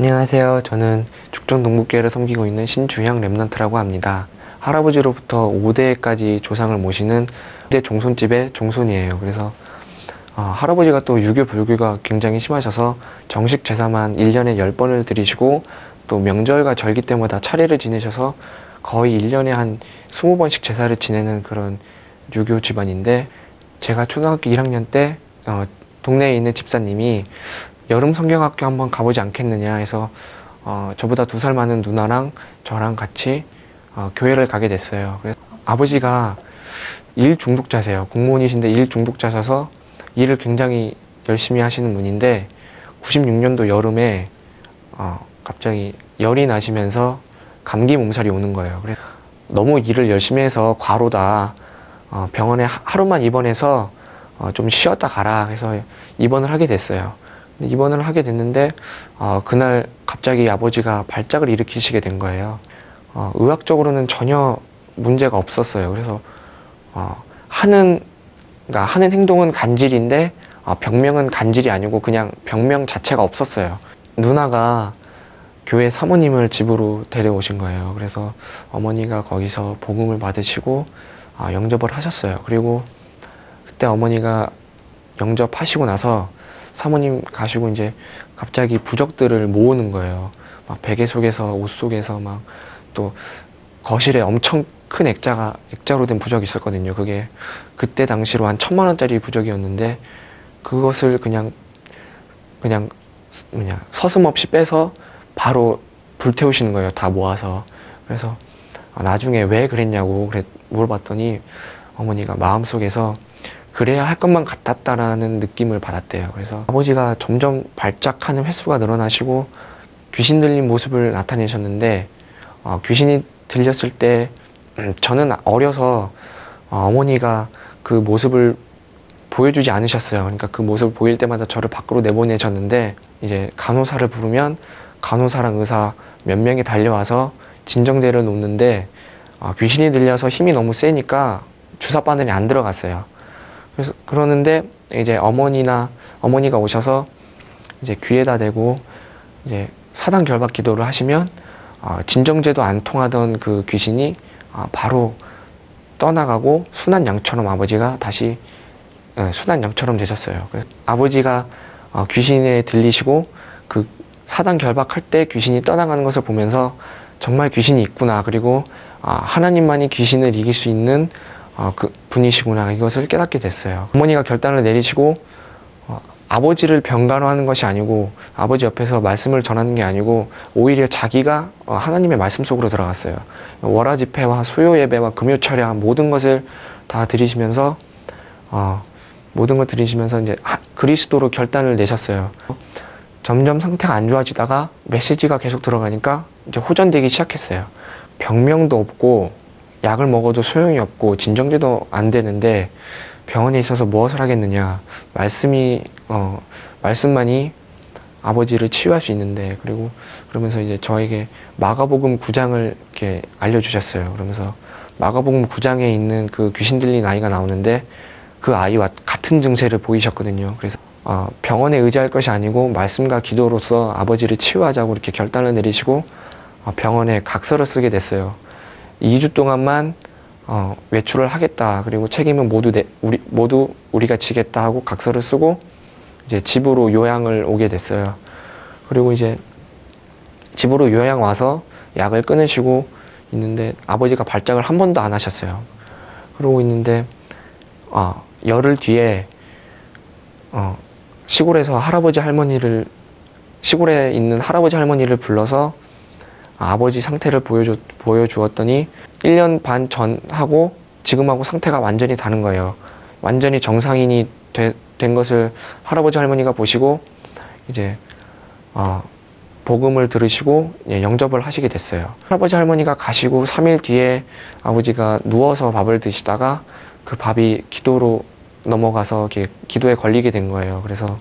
안녕하세요. 저는 죽전 동북교회를 섬기고 있는 신주형 랩런트라고 합니다. 할아버지로부터 5대까지 조상을 모시는 5대 종손집의 종손이에요. 그래서 어, 할아버지가 또 유교 불교가 굉장히 심하셔서 정식 제사만 1년에 10번을 드리시고 또 명절과 절기 때마다 차례를 지내셔서 거의 1년에 한 20번씩 제사를 지내는 그런 유교 집안인데 제가 초등학교 1학년 때 어, 동네에 있는 집사님이 여름 성경학교 한번 가보지 않겠느냐 해서 어, 저보다 두 살 많은 누나랑 저랑 같이 어, 교회를 가게 됐어요. 그래서 아버지가 일 중독자세요. 공무원이신데 일 중독자셔서 일을 굉장히 열심히 하시는 분인데 96년도 여름에 어, 갑자기 열이 나시면서 감기 몸살이 오는 거예요. 그래서 너무 일을 열심히 해서 과로다. 어, 병원에 하- 하루만 입원해서 어, 좀 쉬었다 가라 해서 입원을 하게 됐어요. 입원을 하게 됐는데 어, 그날 갑자기 아버지가 발작을 일으키시게 된 거예요. 어, 의학적으로는 전혀 문제가 없었어요. 그래서 어, 하는 그러니까 하는 행동은 간질인데 어, 병명은 간질이 아니고 그냥 병명 자체가 없었어요. 누나가 교회 사모님을 집으로 데려오신 거예요. 그래서 어머니가 거기서 복음을 받으시고 아, 영접을 하셨어요. 그리고 그때 어머니가 영접하시고 나서 사모님 가시고 이제 갑자기 부적들을 모으는 거예요. 막 베개 속에서 옷 속에서 막 또 거실에 엄청 큰 액자가 액자로 된 부적이 있었거든요. 그게 그때 당시로 한 천만 원짜리 부적이었는데 그것을 그냥 그냥 뭐냐 서슴없이 빼서 바로 불태우시는 거예요. 다 모아서 그래서 아, 나중에 왜 그랬냐고 그래 물어봤더니 어머니가 마음속에서 그래야 할 것만 같았다라는 느낌을 받았대요. 그래서 아버지가 점점 발작하는 횟수가 늘어나시고 귀신 들린 모습을 나타내셨는데 어, 귀신이 들렸을 때 음, 저는 어려서 어, 어머니가 그 모습을 보여주지 않으셨어요. 그러니까 그 모습을 보일 때마다 저를 밖으로 내보내셨는데 이제 간호사를 부르면 간호사랑 의사 몇 명이 달려와서 진정제를 놓는데 어, 귀신이 들려서 힘이 너무 세니까 주사 바늘이 안 들어갔어요. 그래서 그러는데 이제 어머니나 어머니가 오셔서 이제 귀에다 대고 이제 사단 결박 기도를 하시면 어, 진정제도 안 통하던 그 귀신이 어, 바로 떠나가고 순한 양처럼 아버지가 다시 예, 순한 양처럼 되셨어요. 그래서 아버지가 어, 귀신에 들리시고 그 사단 결박할 때 귀신이 떠나가는 것을 보면서 정말 귀신이 있구나. 그리고 아, 하나님만이 귀신을 이길 수 있는 어, 그 분이시구나. 이것을 깨닫게 됐어요. 어머니가 결단을 내리시고 어, 아버지를 병간호 하는 것이 아니고 아버지 옆에서 말씀을 전하는 게 아니고 오히려 자기가 어, 하나님의 말씀 속으로 들어갔어요. 월화 집회와 수요 예배와 금요 철야 모든 것을 다 드리시면서 어, 모든 걸 들으시면서 이제 하- 그리스도로 결단을 내셨어요. 점점 상태가 안 좋아지다가 메시지가 계속 들어가니까 이제 호전되기 시작했어요. 병명도 없고 약을 먹어도 소용이 없고 진정제도 안 되는데 병원에 있어서 무엇을 하겠느냐 말씀이 어 말씀만이 아버지를 치유할 수 있는데 그리고 그러면서 이제 저에게 마가복음 9장을 이렇게 알려주셨어요. 그러면서 마가복음 9장에 있는 그 귀신 들린 아이가 나오는데 그 아이와 같은 증세를 보이셨거든요. 그래서 어, 병원에 의지할 것이 아니고 말씀과 기도로서 아버지를 치유하자고 이렇게 결단을 내리시고 어, 병원에 각서를 쓰게 됐어요. 2주 동안만 어, 외출을 하겠다. 그리고 책임은 모두 내, 우리 모두 우리가 지겠다 하고 각서를 쓰고 이제 집으로 요양을 오게 됐어요. 그리고 이제 집으로 요양 와서 약을 끊으시고 있는데 아버지가 발작을 한 번도 안 하셨어요. 그러고 있는데 어, 열흘 뒤에 어, 시골에서 할아버지 할머니를 시골에 있는 할아버지 할머니를 불러서 아버지 상태를 보여주, 보여주었더니 1년 반 전하고 지금하고 상태가 완전히 다른 거예요. 완전히 정상인이 되- 된 것을 할아버지 할머니가 보시고 이제 어, 복음을 들으시고 예, 영접을 하시게 됐어요. 할아버지 할머니가 가시고 3일 뒤에 아버지가 누워서 밥을 드시다가 그 밥이 기도로 넘어가서 기도에 걸리게 된 거예요. 그래서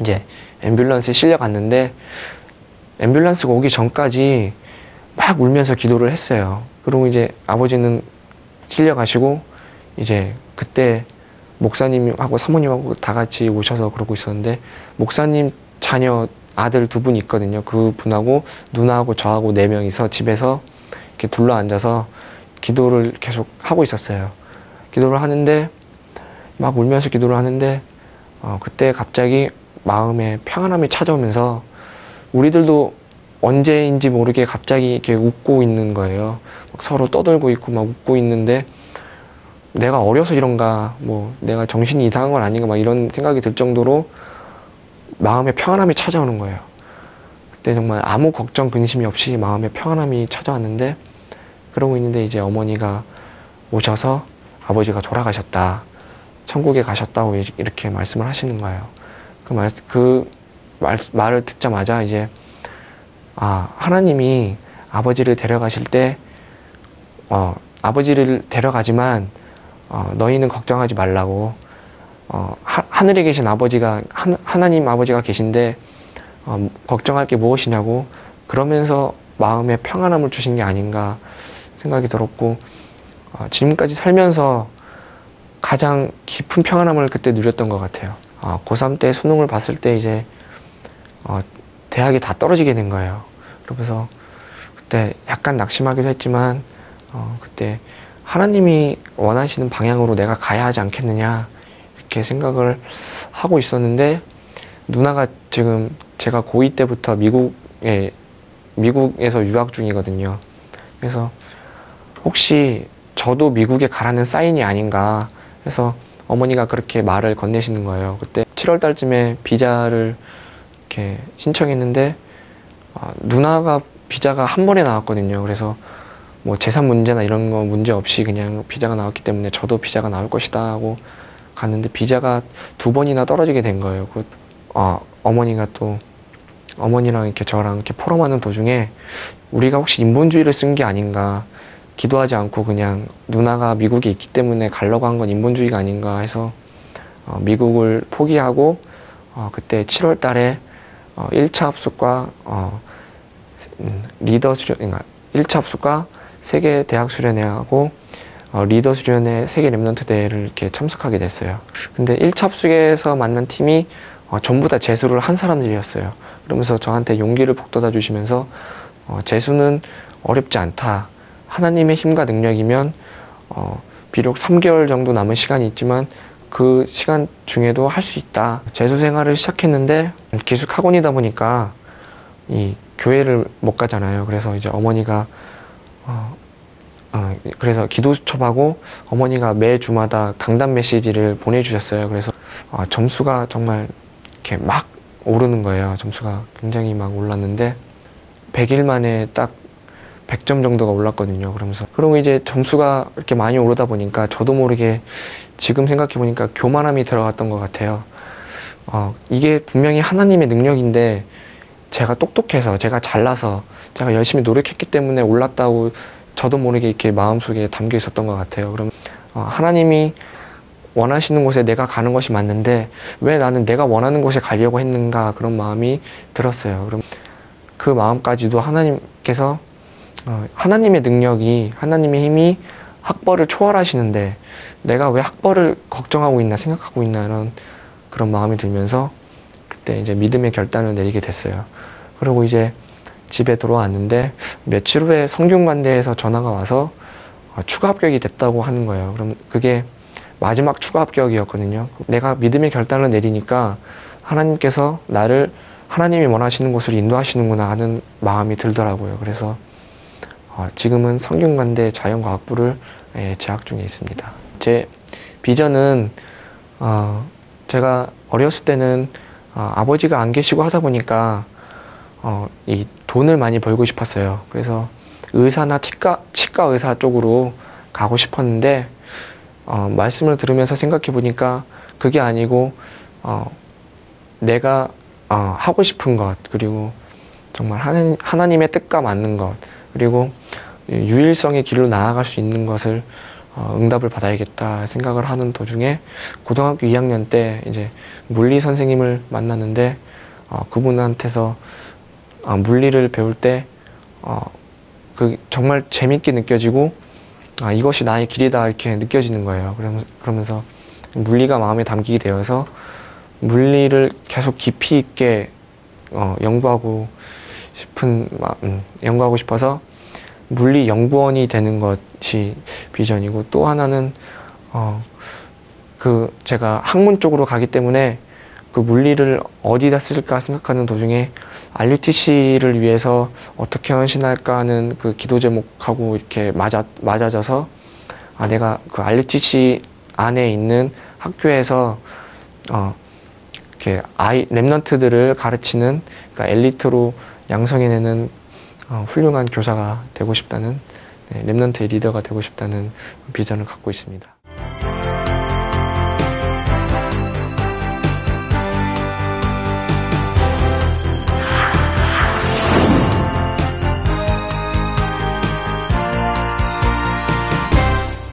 이제 앰뷸런스에 실려갔는데 앰뷸런스가 오기 전까지 막 울면서 기도를 했어요. 그리고 이제 아버지는 실려가시고 이제 그때 목사님하고 사모님하고 다 같이 오셔서 그러고 있었는데 목사님 자녀 아들 두 분 있거든요. 그 분하고 누나하고 저하고 네 명이서 집에서 이렇게 둘러 앉아서 기도를 계속 하고 있었어요. 기도를 하는데 막 울면서 기도를 하는데 어, 그때 갑자기 마음에 평안함이 찾아오면서 우리들도 언제인지 모르게 갑자기 이렇게 웃고 있는 거예요. 막 서로 떠들고 있고 막 웃고 있는데 내가 어려서 이런가, 뭐 내가 정신이 이상한 건 아닌가 막 이런 생각이 들 정도로 마음에 평안함이 찾아오는 거예요. 그때 정말 아무 걱정 근심이 없이 마음에 평안함이 찾아왔는데 그러고 있는데 이제 어머니가 오셔서 아버지가 돌아가셨다. 천국에 가셨다고 이렇게 말씀을 하시는 거예요. 그 말, 그 말, 말을 듣자마자 이제, 아, 하나님이 아버지를 데려가실 때, 어, 아버지를 데려가지만, 어, 너희는 걱정하지 말라고, 어, 하, 늘에 계신 아버지가, 하, 하나님 아버지가 계신데, 어, 걱정할 게 무엇이냐고, 그러면서 마음에 평안함을 주신 게 아닌가 생각이 들었고, 어, 지금까지 살면서 가장 깊은 평안함을 그때 누렸던 것 같아요. 어, 고3 때 수능을 봤을 때 이제, 어, 대학이 다 떨어지게 된 거예요. 그러면서 그때 약간 낙심하기도 했지만, 어, 그때 하나님이 원하시는 방향으로 내가 가야 하지 않겠느냐, 이렇게 생각을 하고 있었는데, 누나가 지금 제가 고2 때부터 미국에, 미국에서 유학 중이거든요. 그래서 혹시 저도 미국에 가라는 사인이 아닌가 해서 어머니가 그렇게 말을 건네시는 거예요. 그때 7월 달쯤에 비자를 이렇게 신청했는데 어, 누나가 비자가 한 번에 나왔거든요. 그래서 뭐 재산 문제나 이런 거 문제 없이 그냥 비자가 나왔기 때문에 저도 비자가 나올 것이다 하고 갔는데 비자가 두 번이나 떨어지게 된 거예요. 그 어, 어머니가 또 어머니랑 이렇게 저랑 이렇게 포럼하는 도중에 우리가 혹시 인본주의를 쓴 게 아닌가 기도하지 않고 그냥 누나가 미국에 있기 때문에 가려고 한 건 인본주의가 아닌가 해서 어, 미국을 포기하고 어, 그때 7월 달에 어, 1차 합숙과 어, 음, 리더 수련, 그러니까 1차 합숙과 세계 대학 수련회하고 어, 리더 수련회 세계 Remnant 대회를 이렇게 참석하게 됐어요. 근데 1차 합숙에서 만난 팀이 어, 전부 다 재수를 한 사람들이었어요. 그러면서 저한테 용기를 북돋아 주시면서 어, 재수는 어렵지 않다. 하나님의 힘과 능력이면 어, 비록 3개월 정도 남은 시간이 있지만 그 시간 중에도 할 수 있다. 재수 생활을 시작했는데 기숙 학원이다 보니까 이 교회를 못 가잖아요. 그래서 이제 어머니가 어, 어, 그래서 기도 수첩하고 어머니가 매 주마다 강단 메시지를 보내주셨어요. 그래서 어, 점수가 정말 이렇게 막 오르는 거예요. 점수가 굉장히 막 올랐는데 100일 만에 딱 100점 정도가 올랐거든요. 그러면서 그리고 이제 점수가 이렇게 많이 오르다 보니까 저도 모르게 지금 생각해 보니까 교만함이 들어갔던 것 같아요. 어, 이게 분명히 하나님의 능력인데 제가 똑똑해서 제가 잘나서 제가 열심히 노력했기 때문에 올랐다고 저도 모르게 이렇게 마음속에 담겨 있었던 것 같아요. 그럼 어, 하나님이 원하시는 곳에 내가 가는 것이 맞는데 왜 나는 내가 원하는 곳에 가려고 했는가 그런 마음이 들었어요. 그럼 그 마음까지도 하나님께서 어, 하나님의 능력이 하나님의 힘이 학벌을 초월하시는데 내가 왜 학벌을 걱정하고 있나 생각하고 있나 이런 그런 마음이 들면서 그때 이제 믿음의 결단을 내리게 됐어요. 그리고 이제 집에 들어왔는데 며칠 후에 성균관대에서 전화가 와서 어, 추가 합격이 됐다고 하는 거예요. 그럼 그게 마지막 추가 합격이었거든요. 내가 믿음의 결단을 내리니까 하나님께서 나를 하나님이 원하시는 곳으로 인도하시는구나 하는 마음이 들더라고요. 그래서 어, 지금은 성균관대 자연과학부를 예, 재학 중에 있습니다. 제 비전은 어, 제가 어렸을 때는 어, 아버지가 안 계시고 하다 보니까 어, 이 돈을 많이 벌고 싶었어요. 그래서 의사나 치과, 치과 의사 쪽으로 가고 싶었는데 어, 말씀을 들으면서 생각해 보니까 그게 아니고 어, 내가 어, 하고 싶은 것 그리고 정말 하나님, 하나님의 뜻과 맞는 것 그리고 유일성의 길로 나아갈 수 있는 것을 어, 응답을 받아야겠다 생각을 하는 도중에 고등학교 2학년 때 이제 물리 선생님을 만났는데 어, 그분한테서 어, 물리를 배울 때 어, 그 정말 재밌게 느껴지고 아, 이것이 나의 길이다 이렇게 느껴지는 거예요. 그러면서 물리가 마음에 담기게 되어서 물리를 계속 깊이 있게 어, 연구하고 싶은 마- 음, 연구하고 싶어서 물리 연구원이 되는 것이 비전이고 또 하나는 어, 그 제가 학문 쪽으로 가기 때문에 그 물리를 어디다 쓸까 생각하는 도중에 RUTC를 위해서 어떻게 헌신할까 하는 그 기도 제목하고 이렇게 맞아 맞아져서 아 내가 그 RUTC 안에 있는 학교에서 어 이렇게 아이 랩런트들을 가르치는 그러니까 엘리트로 양성해내는 어, 훌륭한 교사가 되고 싶다는 네, 랩런트의 리더가 되고 싶다는 비전을 갖고 있습니다.